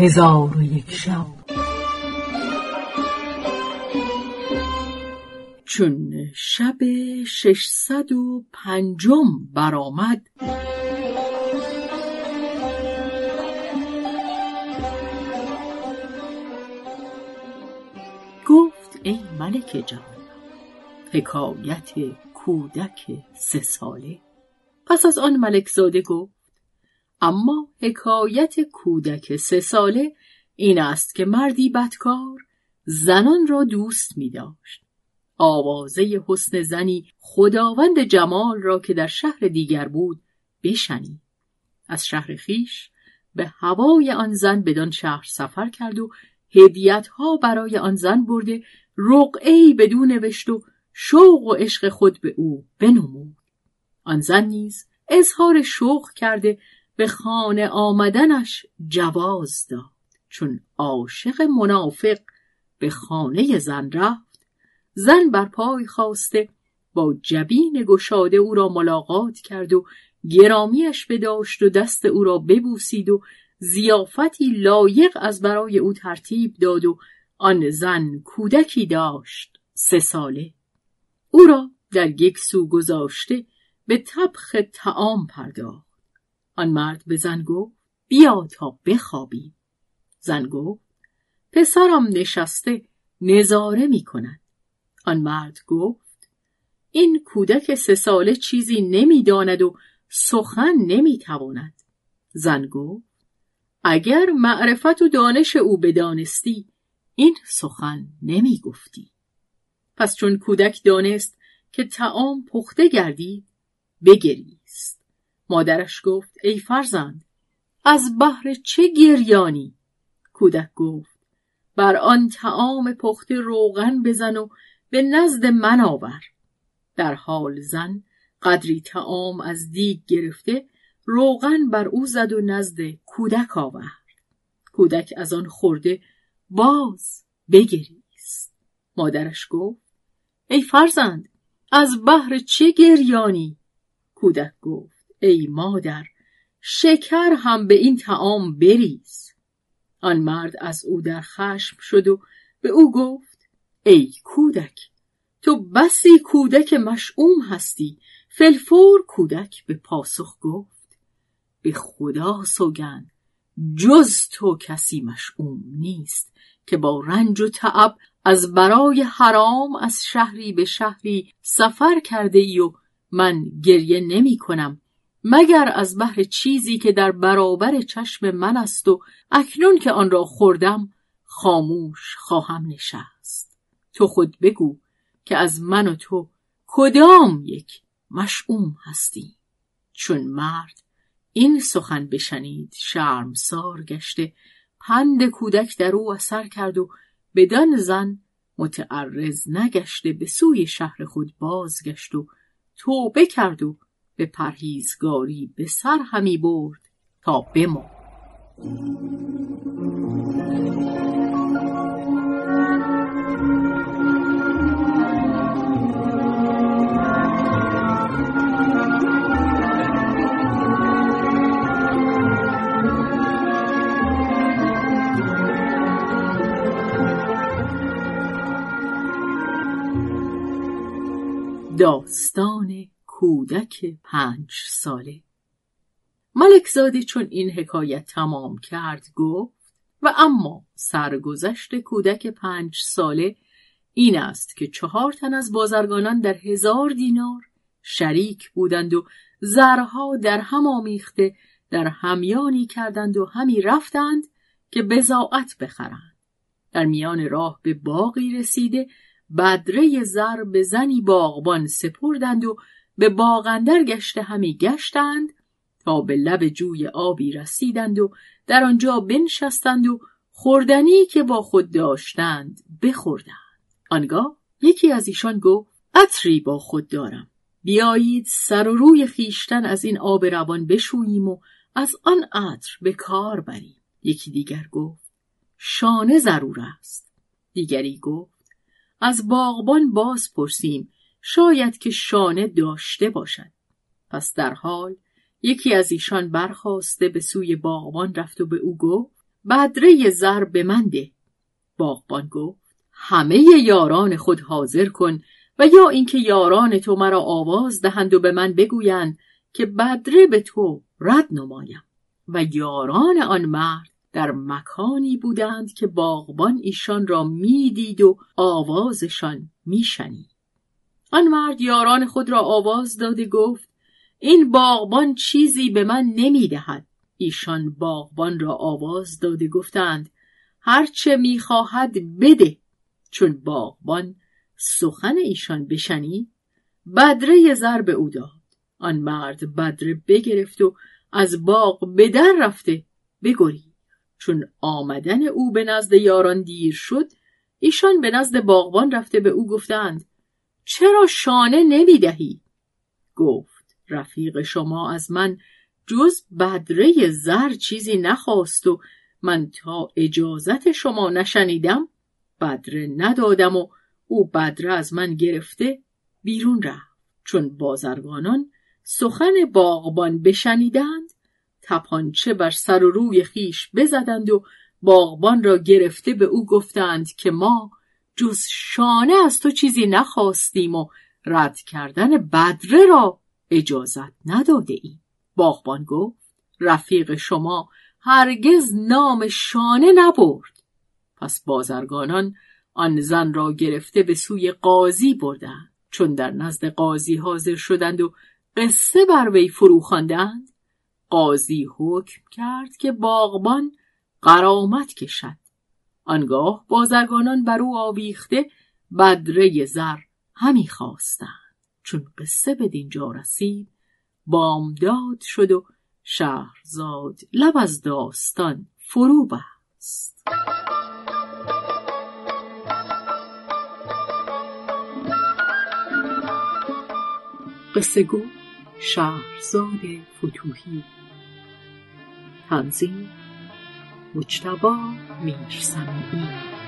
هزار و یک شب. چون شب ششصد و پنجم برآمد گفت ای ملک جهان حکایت کودک سه ساله. پس از آن ملک زاده گفت اما حکایت کودک سه ساله این است که مردی بدکار زنان را دوست می داشت. آوازه حسن زنی خداوند جمال را که در شهر دیگر بود بشنید. از شهر خیش به هوای آن زن بدان شهر سفر کرد و هدیت ها برای آن زن برده رقعی بدون نوشت و شوق و عشق خود به او بنمود. آن زن نیز اظهار شوق کرده به خانه آمدنش جواز داد. چون عاشق منافق به خانه زن رفت زن بر پای خواسته با جبین گشاده او را ملاقات کرد و گرامیش بداشت و دست او را ببوسید و زیافتی لایق از برای او ترتیب داد و آن زن کودکی داشت سه ساله. او را در یک سو گذاشته به طبخ تعام پرداخت. آن مرد به زن گفت بیا تا بخوابی. زن گفت پسرم نشسته نظاره می کند. آن مرد گفت این کودک سه ساله چیزی نمی‌داند و سخن نمی‌تواند زن گفت اگر معرفت و دانش او بدانستی این سخن نمی گفتی. پس چون کودک دانست که تعام پخته گردید بگریست. مادرش گفت ای فرزند از بهر چه گریانی؟ کودک گفت بر آن تعام پخته روغن بزن و به نزد من آور. در حال زن قدری تعام از دیگ گرفته روغن بر او زد و نزد کودک آورد. کودک از آن خورده باز بگریست. مادرش گفت ای فرزند از بهر چه گریانی؟ کودک گفت ای مادر شکر هم به این تعام بریز. آن مرد از او در خشم شد و به او گفت ای کودک تو بسی کودک مشعوم هستی. فلفور کودک به پاسخ گفت به خدا سوگند جز تو کسی مشعوم نیست که با رنج و تعب از برای حرام از شهری به شهری سفر کرده ای و من گریه نمی کنم. مگر از بهر چیزی که در برابر چشم من است و اکنون که آن را خوردم خاموش خواهم نشست؟ تو خود بگو که از من و تو کدام یک مشعوم هستی؟ چون مرد این سخن بشنید شرمسار گشته پند کودک در او اثر کرد و بدان زن متعرض نگشته به سوی شهر خود بازگشت و توبه کرد و به پرهیزگاری به سر همی برد تا بمرد داستان کودک پنج ساله. ملک زاده چون این حکایت تمام کرد گفت و اما سرگذشت کودک پنج ساله این است که چهار تن از بازرگانان در هزار دینار شریک بودند و زرها در هم آمیخته در همیانی کردند و همی رفتند که بزاعت بخرند. در میان راه به باقی رسیده بدره زر به زنی باغبان سپردند و به باغندر گشته همی گشتند تا به لب جوی آبی رسیدند و در آنجا بنشستند و خوردنی که با خود داشتند بخوردند. آنگاه یکی از ایشان گفت عطری با خود دارم. بیایید سر و روی خیشتن از این آب روان بشوییم و از آن عطر به کار بریم. یکی دیگر گفت شانه ضرور است. دیگری گفت از باغبان باز پرسیم شاید که شانه داشته باشد. پس در حال یکی از ایشان برخواسته به سوی باغبان رفت و به او گفت بدره زر به من ده. باغبان گفت همه یاران خود حاضر کن و یا اینکه یاران تو مرا آواز دهند و به من بگویند که بدره به تو رد نمایم. و یاران آن مرد در مکانی بودند که باغبان ایشان را می‌دید و آوازشان میشنید. آن مرد یاران خود را آواز داده گفت این باغبان چیزی به من نمی‌دهد. ایشان باغبان را آواز داده گفتند هرچه می‌خواهد بده چون باغبان سخن ایشان بشنید بدره زر به او داد. آن مرد بدره بگرفت و از باغ به در رفته بگری چون آمدن او به نزد یاران دیر شد ایشان به نزد باغبان رفته به او گفتند چرا شانه نمی‌دهی؟ گفت رفیق شما از من جز بدره زر چیزی نخواست و من تا اجازت شما نشنیدم بدره ندادم و او بدره از من گرفته بیرون رفت. چون بازرگانان سخن باغبان بشنیدند تپانچه بر سر و روی خیش بزدند و باغبان را گرفته به او گفتند که ما جز شانه از تو چیزی نخواستیم و رد کردن بدره را اجازت نداده ایم. باغبان گفت رفیق شما هرگز نام شانه نبرد. پس بازرگانان آن زن را گرفته به سوی قاضی بردند. چون در نزد قاضی حاضر شدند و قصه بر وی فرو خواندند قاضی حکم کرد که باغبان قرامت کشد. آنگاه بازرگانان بر او آویخته بدره زر همی خواستند. چون قصه به دینجا رسید بامداد شد و شهرزاد لب از داستان فرو بست. قصه گو شهرزاد فتوهی تنظیم مجتبا میرسمی.